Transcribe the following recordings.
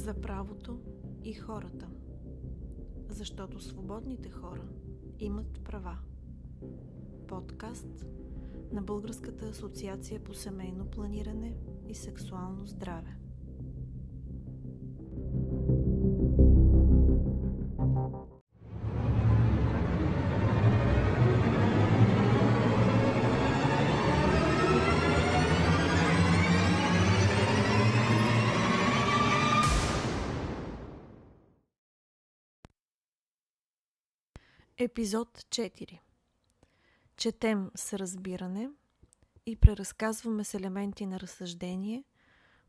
За правото и хората. Защото свободните хора имат права. Подкаст на Българската асоциация по семейно планиране и сексуално здраве. Епизод 4 Четем с разбиране и преразказваме с елементи на разсъждение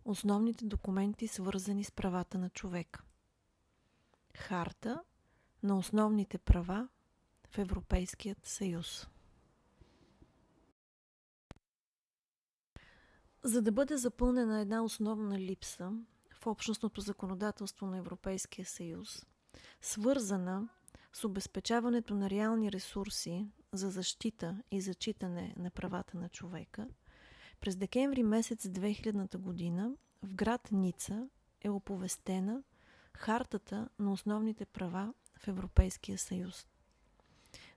основните документи, свързани с правата на човека. Харта на основните права в Европейският съюз. За да бъде запълнена една основна липса в общностното законодателство на Европейския съюз, свързана с обезпечаването на реални ресурси за защита и зачитане на правата на човека, през декември месец 2000 година в град Ница е оповестена Хартата на основните права в Европейския съюз.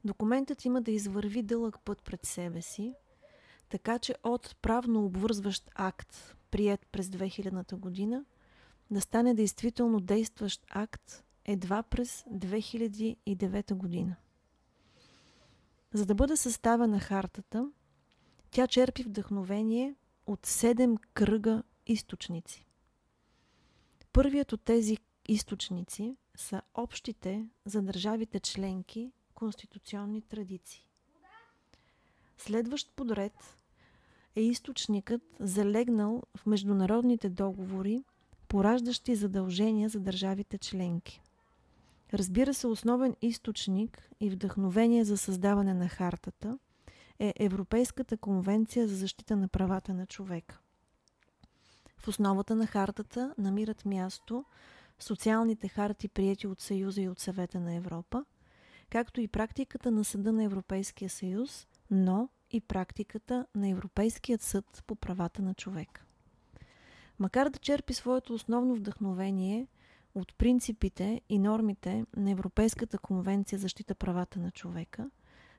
Документът има да извърви дълъг път пред себе си, така че от правно обвързващ акт, прият през 2000 година, да стане действително действащ акт едва през 2009 година. За да бъде съставена хартата, тя черпи вдъхновение от седем кръга източници. Първият от тези източници са общите за държавите членки конституционни традиции. Следващ подред е източникът залегнал в международните договори, пораждащи задължения за държавите членки. Разбира се, основен източник и вдъхновение за създаване на хартата е Европейската конвенция за защита на правата на човека. В основата на хартата намират място социалните харти, прияти от Съюза и от Съвета на Европа, както и практиката на Съда на Европейския съюз, но и практиката на Европейският съд по правата на човека. Макар да черпи своето основно вдъхновение от принципите и нормите на Европейската конвенция за защита правата на човека,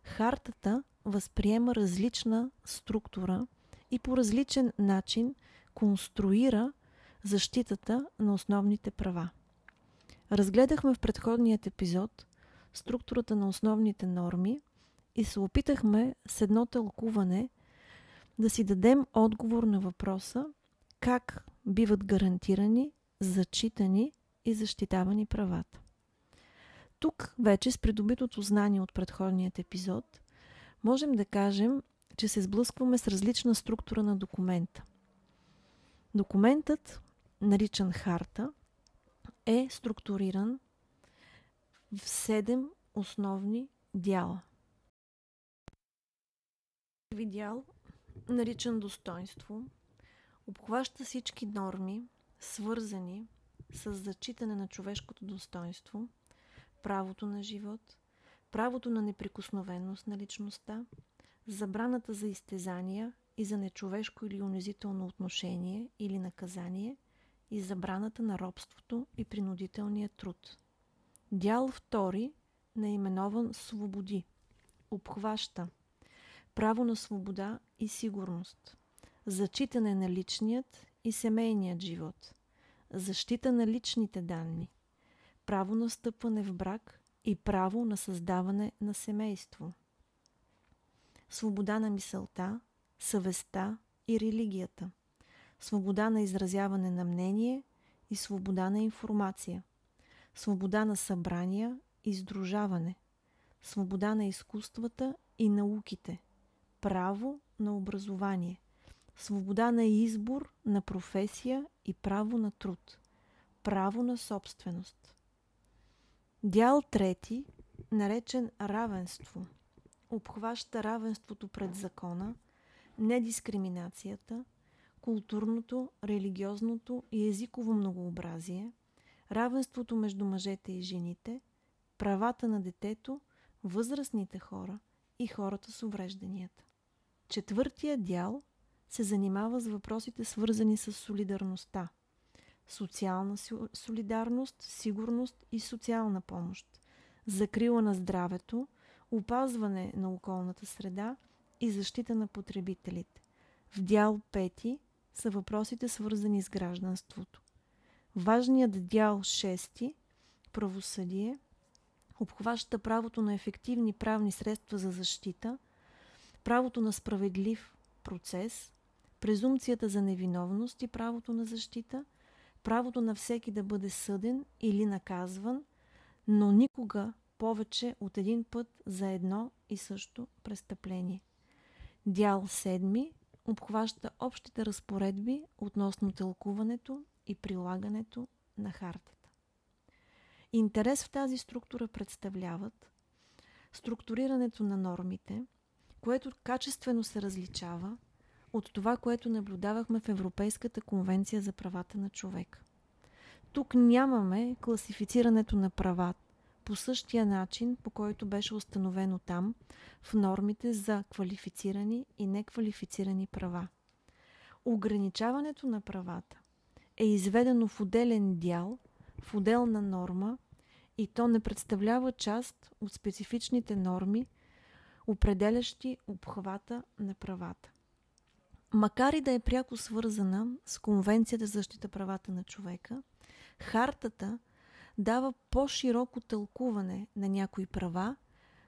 хартата възприема различна структура и по различен начин конструира защитата на основните права. Разгледахме в предходният епизод структурата на основните норми и се опитахме с едно тълкуване да си дадем отговор на въпроса как биват гарантирани, зачитани и защитавани правата. Тук вече с придобитото знание от предходният епизод можем да кажем, че се сблъскваме с различна структура на документа. Документът, наричан харта, е структуриран в седем основни дяла. Първи дял, наричан достоинство, обхваща всички норми, свързани с зачитане на човешкото достоинство, правото на живот, правото на неприкосновеност на личността, забраната за изтезания и за нечовешко или унизително отношение или наказание и забраната на робството и принудителния труд. Дял втори, наименован Свободи, обхваща право на свобода и сигурност, зачитане на личният и семейният живот – защита на личните данни, право на стъпване в брак и право на създаване на семейство, свобода на мисълта, съвестта и религията, свобода на изразяване на мнение и свобода на информация, свобода на събрания и сдружаване, свобода на изкуствата и науките, право на образование, свобода на избор на професия и право на труд, право на собственост. Дял трети, наречен равенство, обхваща равенството пред закона, недискриминацията, културното, религиозното и езиково многообразие, равенството между мъжете и жените, правата на детето, възрастните хора и хората с уврежданията. Четвъртия дял – се занимава с въпросите свързани с солидарността, социална солидарност, сигурност и социална помощ, закрила на здравето, опазване на околната среда и защита на потребителите. В дял 5 са въпросите свързани с гражданството. Важният дял 6 правосъдие обхваща правото на ефективни правни средства за защита, правото на справедлив процес, презумцията за невиновност и правото на защита, правото на всеки да бъде съден или наказван, но никога повече от един път за едно и също престъпление. Дял 7 обхваща общите разпоредби относно тълкуването и прилагането на хартата. Интерес в тази структура представляват структурирането на нормите, което качествено се различава от това, което наблюдавахме в Европейската конвенция за правата на човека. Тук нямаме класифицирането на правата по същия начин, по който беше установено там в нормите за квалифицирани и неквалифицирани права. Ограничаването на правата е изведено в отделен дял, в отделна норма и то не представлява част от специфичните норми, определящи обхвата на правата. Макар и да е пряко свързана с Конвенцията за защита правата на човека, хартата дава по-широко тълкуване на някои права,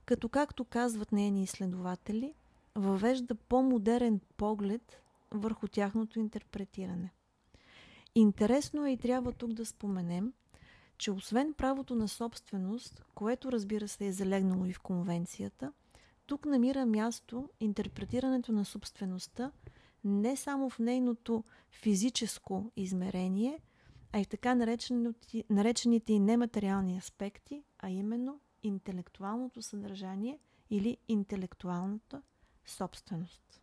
като, както казват нейни изследователи, въвежда по-модерен поглед върху тяхното интерпретиране. Интересно е и трябва тук да споменем, че освен правото на собственост, което разбира се е залегнало и в конвенцията, тук намира място интерпретирането на собствеността не само в нейното физическо измерение, а и в така наречените, наречените и нематериални аспекти, а именно интелектуалното съдържание или интелектуалната собственост.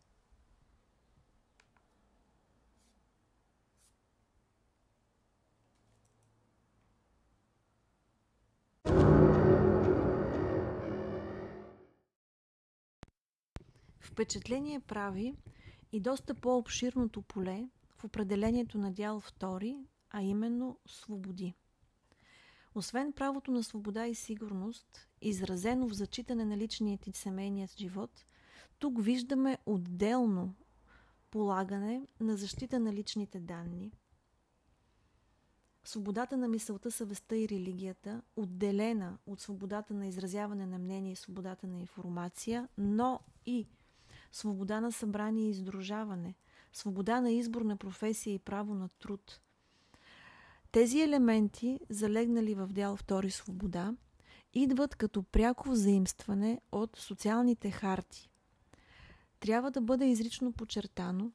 Впечатление прави и доста по-обширното поле в определението на дял 2, а именно свободи. Освен правото на свобода и сигурност, изразено в зачитане на личният и семейният живот, тук виждаме отделно полагане на защита на личните данни. Свободата на мисълта, съвестта и религията, отделена от свободата на изразяване на мнение и свободата на информация, но и свобода на събрание и издружаване, свобода на избор на професия и право на труд. Тези елементи, залегнали в дял втори свобода, идват като пряко взаимстване от социалните харти. Трябва да бъде изрично подчертано,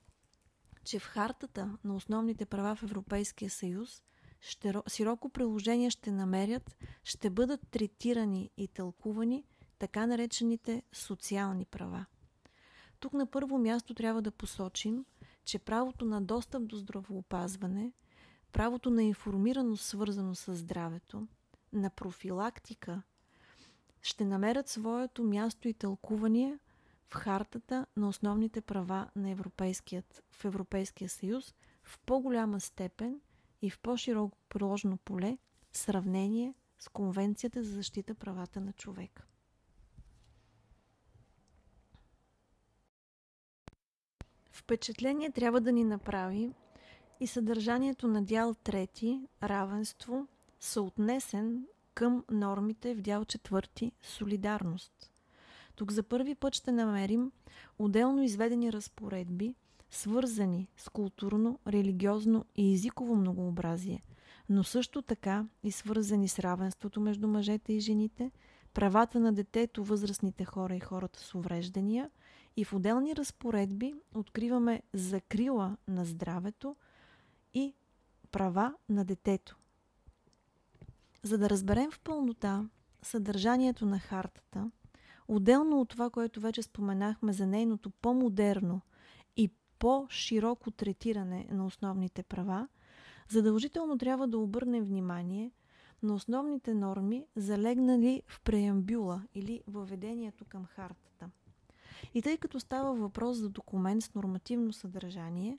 че в хартата на основните права в Европейския съюз ще, широко приложение ще намерят, ще бъдат третирани и тълкувани така наречените социални права. Тук на първо място трябва да посочим, че правото на достъп до здравоопазване, правото на информираност свързано с здравето, на профилактика, ще намерят своето място и тълкуване в хартата на основните права на Европейският, в Европейския съюз в по-голяма степен и в по-широко приложено поле в сравнение с Конвенцията за защита правата на човека. Впечатление трябва да ни направи и съдържанието на дял трети равенство съотнесен към нормите в дял четвърти солидарност. Тук за първи път ще намерим отделно изведени разпоредби, свързани с културно, религиозно и езиково многообразие, но също така и свързани с равенството между мъжете и жените, правата на детето, възрастните хора и хората с увреждания – и в отделни разпоредби откриваме закрила на здравето и права на детето. За да разберем в пълнота съдържанието на хартата, отделно от това, което вече споменахме за нейното по-модерно и по-широко третиране на основните права, задължително трябва да обърнем внимание на основните норми, залегнали в преамбюла или въведението към хартата. И тъй като става въпрос за документ с нормативно съдържание,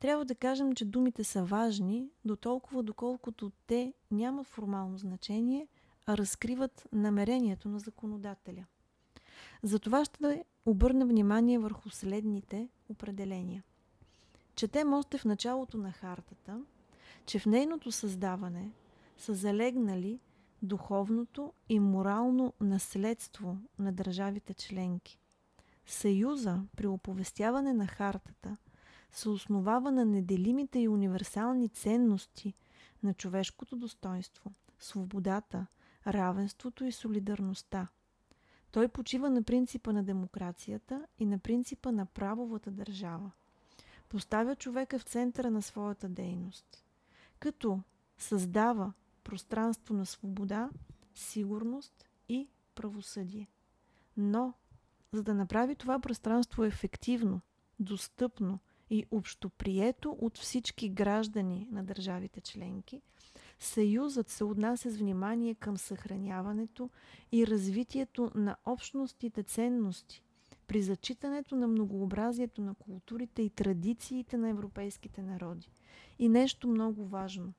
Трябва да кажем, че думите са важни, до толкова доколкото те нямат формално значение, а разкриват намерението на законодателя. Затова ще обърна внимание върху следните определения. Четем още в началото на хартата, че в нейното създаване са залегнали духовното и морално наследство на държавите членки. Съюза при оповестяване на хартата се основава на неделимите и универсални ценности на човешкото достоинство, свободата, равенството и солидарността. Той почива на принципа на демокрацията и на принципа на правовата държава. Поставя човека в центъра на своята дейност, като създава пространство на свобода, сигурност и правосъдие. Но, за да направи това пространство ефективно, достъпно и общоприето от всички граждани на държавите членки, Съюзът се отнася с внимание към съхраняването и развитието на общностите ценности, при зачитането на многообразието на културите и традициите на европейските народи. И нещо много важно,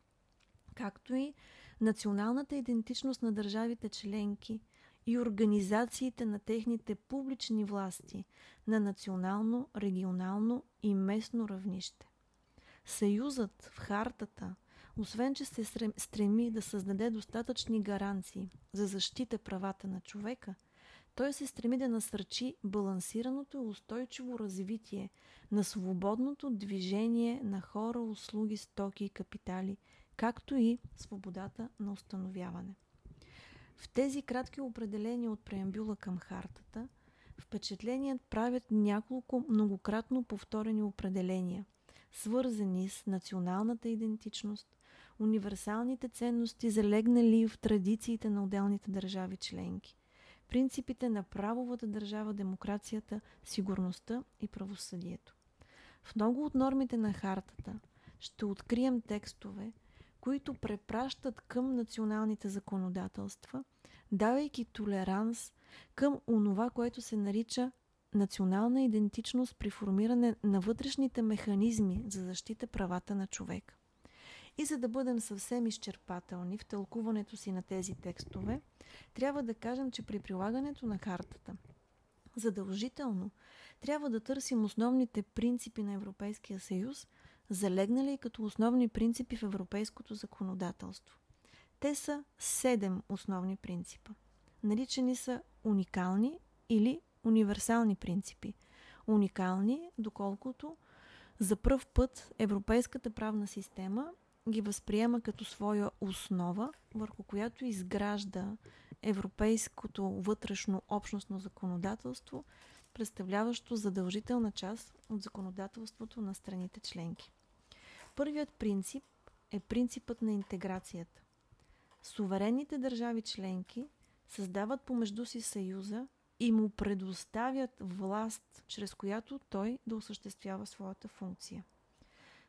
както и националната идентичност на държавите членки и организациите на техните публични власти на национално, регионално и местно равнище. Съюзът в хартата, освен че се стреми да създаде достатъчни гаранции за защита правата на човека, той се стреми да насърчи балансираното и устойчиво развитие на свободното движение на хора, услуги, стоки и капитали – както и свободата на установяване. В тези кратки определения от преамбюла към хартата, впечатленият правят няколко многократно повторени определения, свързани с националната идентичност, универсалните ценности, залегнали в традициите на отделните държави членки, принципите на правовата държава, демокрацията, сигурността и правосъдието. В много от нормите на хартата ще открием текстове, които препращат към националните законодателства, давайки толеранс към онова, което се нарича национална идентичност при формиране на вътрешните механизми за защита правата на човек. И за да бъдем съвсем изчерпателни в тълкуването си на тези текстове, трябва да кажем, че при прилагането на картата задължително трябва да търсим основните принципи на Европейския съюз – залегнали като основни принципи в европейското законодателство. Те са седем основни принципа. Наричани са уникални или универсални принципи. Уникални, доколкото за пръв път европейската правна система ги възприема като своя основа, върху която изгражда европейското вътрешно общностно законодателство, представляващо задължителна част от законодателството на страните членки. Първият принцип е принципът на интеграцията. Суверенните държави членки създават помежду си съюза и му предоставят власт, чрез която той да осъществява своята функция.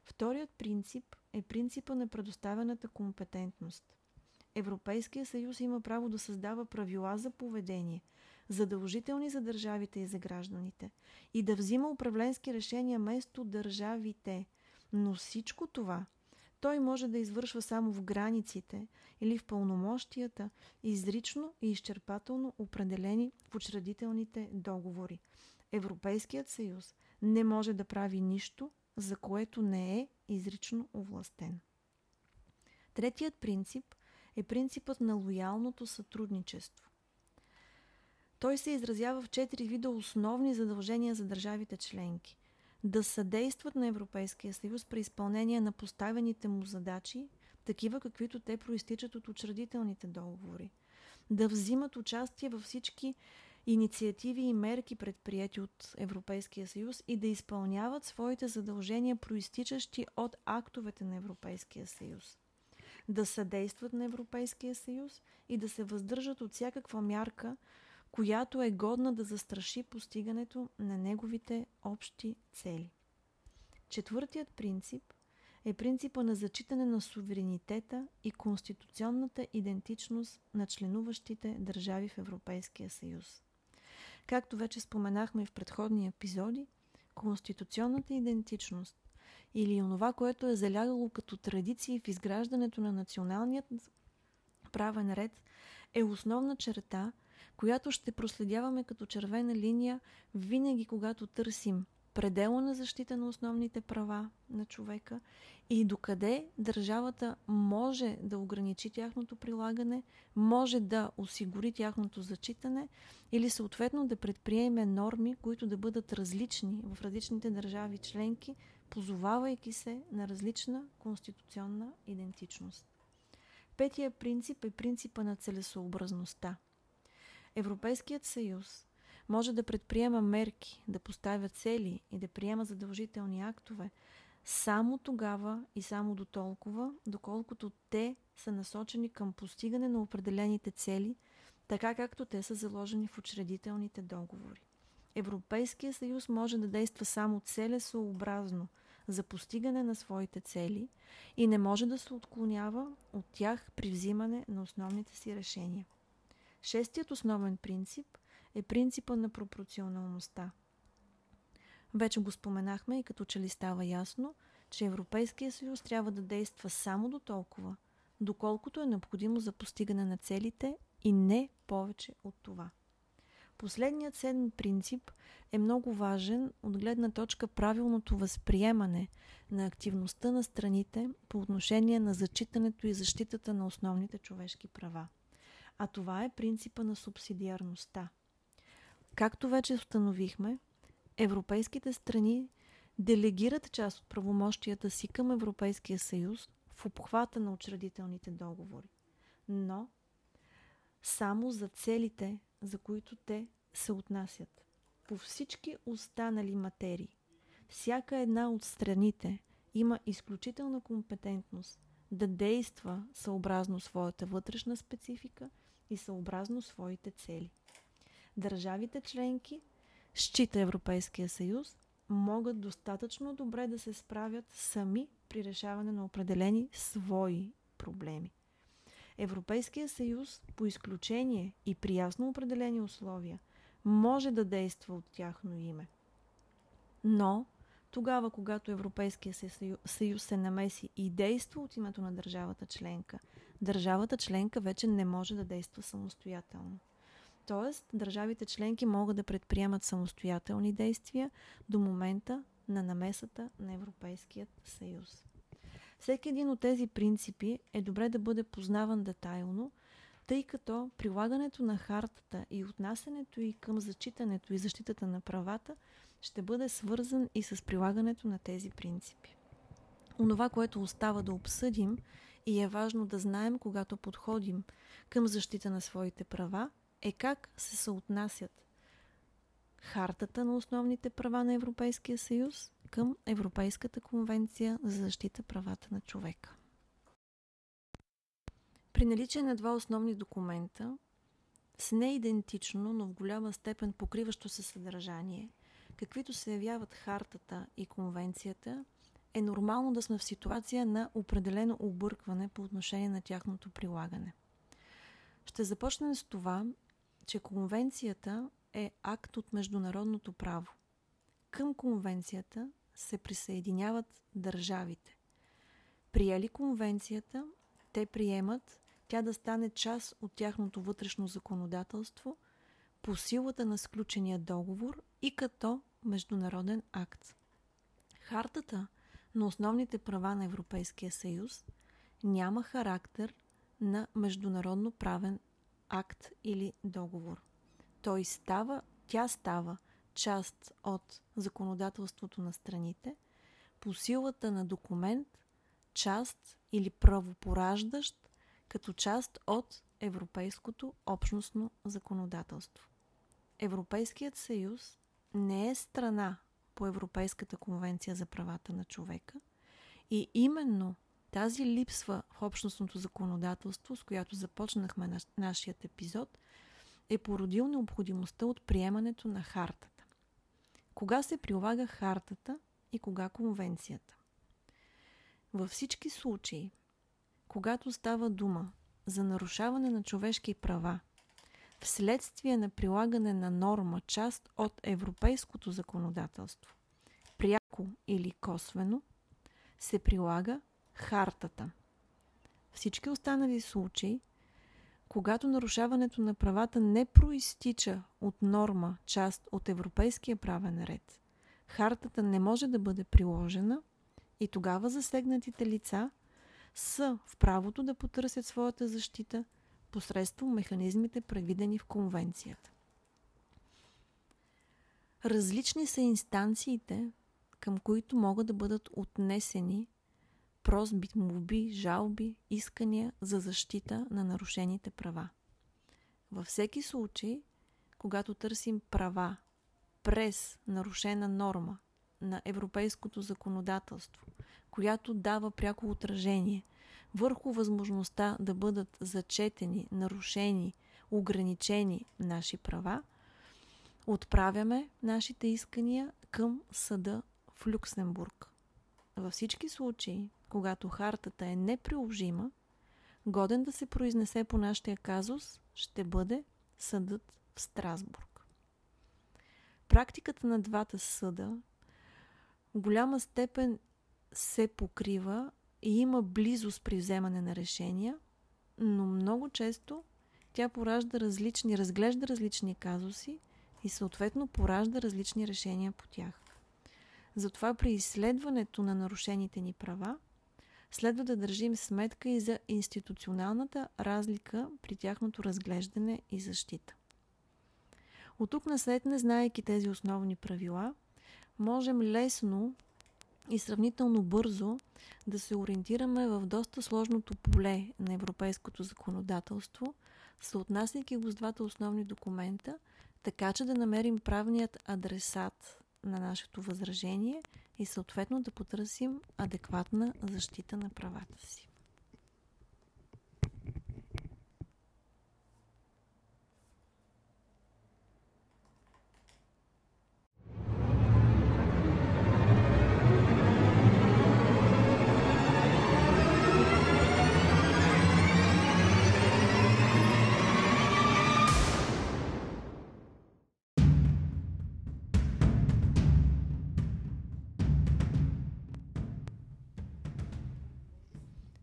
Вторият принцип е принципа на предоставената компетентност. Европейския съюз има право да създава правила за поведение, задължителни за държавите и за гражданите, и да взима управленски решения вместо държавите – но всичко това той може да извършва само в границите или в пълномощията, изрично и изчерпателно определени в учредителните договори. Европейският съюз не може да прави нищо, за което не е изрично овластен. Третият принцип е принципът на лоялното сътрудничество. Той се изразява в четири вида основни задължения за държавите членки да съдействат на Европейския съюз при изпълнение на поставените му задачи, такива каквито те проистичат от учредителните договори, да взимат участие във всички инициативи и мерки предприяти от Европейския съюз и да изпълняват своите задължения, проистичащи от актовете на Европейския съюз. Да съдействат на Европейския съюз и да се въздържат от всякаква мярка, която е годна да застраши постигането на неговите общи цели. Четвъртият принцип е принципа на зачитане на суверенитета и конституционната идентичност на членуващите държави в Европейския съюз. Както вече споменахме в предходни епизоди, конституционната идентичност или онова, което е залягало като традиции в изграждането на националният правен ред, е основна черта, която ще проследяваме като червена линия винаги, когато търсим предела на защита на основните права на човека и докъде държавата може да ограничи тяхното прилагане, може да осигури тяхното зачитане или съответно да предприеме норми, които да бъдат различни в различните държави членки, позовавайки се на различна конституционна идентичност. Петия принцип е принципа на целесообразността. Европейският съюз може да предприема мерки, да поставя цели и да приема задължителни актове само тогава и само до толкова, доколкото те са насочени към постигане на определените цели, така както те са заложени в учредителните договори. Европейския съюз може да действа само целесообразно за постигане на своите цели и не може да се отклонява от тях при взимане на основните си решения. Шестият основен принцип е принципа на пропорционалността. Вече го споменахме и като че ли става ясно, че Европейския съюз трябва да действа само до толкова, доколкото е необходимо за постигане на целите и не повече от това. Последният седми принцип е много важен от гледна точка правилното възприемане на активността на страните по отношение на зачитането и защитата на основните човешки права. А това е принципа на субсидиарността – Както вече установихме, европейските страни делегират част от правомощията си към Европейския съюз в обхвата на учредителните договори, но само за целите, за които те се отнасят. По всички останали материи, всяка една от страните има изключителна компетентност да действа съобразно своята вътрешна специфика и съобразно своите цели държавите членки, счита Европейския съюз, могат достатъчно добре да се справят сами при решаване на определени свои проблеми. Европейския съюз, по изключение и при ясно определени условия, може да действа от тяхно име. Но, тогава, когато Европейския съюз се намеси и действа от името на държавата членка, държавата членка вече не може да действа самостоятелно. Тоест, държавите членки могат да предприемат самостоятелни действия до момента на намесата на Европейският съюз. Всеки един от тези принципи е добре да бъде познаван детайлно, тъй като прилагането на хартата и отнасянето и към зачитането и защитата на правата ще бъде свързан и с прилагането на тези принципи. Онова, което остава да обсъдим и е важно да знаем, когато подходим към защита на своите права – е как се съотнасят Хартата на основните права на Европейския съюз към Европейската конвенция за защита правата на човека. При наличие на два основни документа, с неидентично, но в голяма степен покриващо се съдържание, каквито се явяват хартата и конвенцията, е нормално да сме в ситуация на определено объркване по отношение на тяхното прилагане. Ще започнем с това, че конвенцията е акт от международното право. Към конвенцията се присъединяват държавите. Приели конвенцията, те приемат тя да стане част от тяхното вътрешно законодателство по силата на сключения договор и като международен акт. Хартата на основните права на Европейския съюз няма характер на международно правен акт или договор. Той става, тя става част от законодателството на страните по силата на документ, част или правопораждащ като част от европейското общностно законодателство. Европейският съюз не е страна по Европейската конвенция за правата на човека и именно тази липсва в общностното законодателство, с която започнахме на нашият епизод, е породил необходимостта от приемането на хартата. Кога се прилага хартата и кога конвенцията? Във всички случаи, когато става дума за нарушаване на човешки права, вследствие на прилагане на норма, част от европейското законодателство, пряко или косвено, се прилага хартата. Всички останали случаи, когато нарушаването на правата не проистича от норма, част от европейския правен ред, хартата не може да бъде приложена и тогава засегнатите лица са в правото да потърсят своята защита посредством механизмите, предвидени в конвенцията. Различни са инстанциите, към които могат да бъдат отнесени просби, молби, жалби, искания за защита на нарушените права. Във всеки случай, когато търсим права през нарушена норма на европейското законодателство, която дава пряко отражение върху възможността да бъдат зачетени, нарушени, ограничени наши права, отправяме нашите искания към съда в Люксембург. Във всички случаи, когато хартата е неприложима, годен да се произнесе по нашия казус ще бъде съдът в Страсбург. Практиката на двата съда в голяма степен се покрива и има близост при вземане на решения, но много често тя поражда различни, разглежда различни казуси и съответно поражда различни решения по тях. Затова при изследването на нарушените ни права следва да държим сметка и за институционалната разлика при тяхното разглеждане и защита. От тук наследне, знаеки тези основни правила, можем лесно и сравнително бързо да се ориентираме в доста сложното поле на европейското законодателство, съотнасяйки го с двата основни документа, така че да намерим правният адресат на нашето възражение и съответно да потърсим адекватна защита на правата си.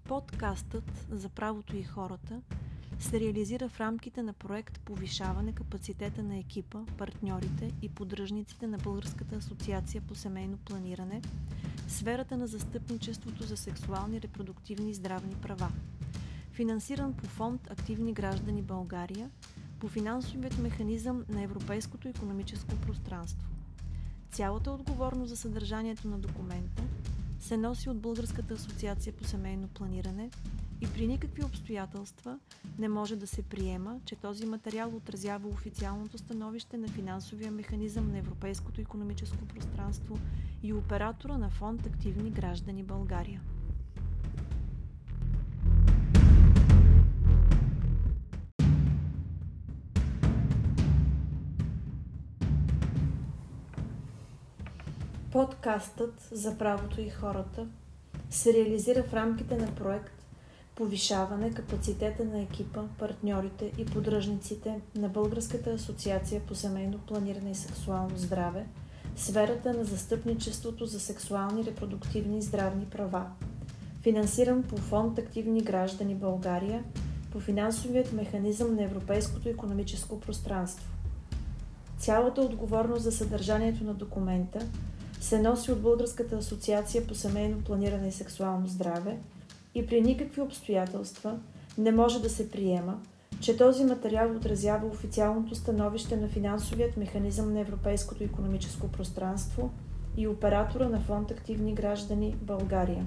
Подкастът за правото и хората се реализира в рамките на проект Повишаване капацитета на екипа, партньорите и поддръжниците на Българската асоциация по семейно планиране сферата на застъпничеството за сексуални, репродуктивни и здравни права. Финансиран по фонд Активни граждани България по финансовият механизъм на Европейското економическо пространство. Цялата отговорност за съдържанието на документа се носи от Българската асоциация по семейно планиране и при никакви обстоятелства не може да се приема, че този материал отразява официалното становище на финансовия механизъм на Европейското економическо пространство и оператора на фонд Активни граждани България. Подкастът за правото и хората се реализира в рамките на проект Повишаване капацитета на екипа, партньорите и поддръжниците на Българската асоциация по семейно планиране и сексуално здраве сферата на застъпничеството за сексуални, репродуктивни и здравни права, финансиран по фонд Активни граждани България по финансовият механизъм на Европейското економическо пространство. Цялата отговорност за съдържанието на документа – се носи от Българската асоциация по семейно планиране и сексуално здраве и при никакви обстоятелства не може да се приема, че този материал отразява официалното становище на финансовият механизъм на Европейското економическо пространство и оператора на фонд Активни граждани България.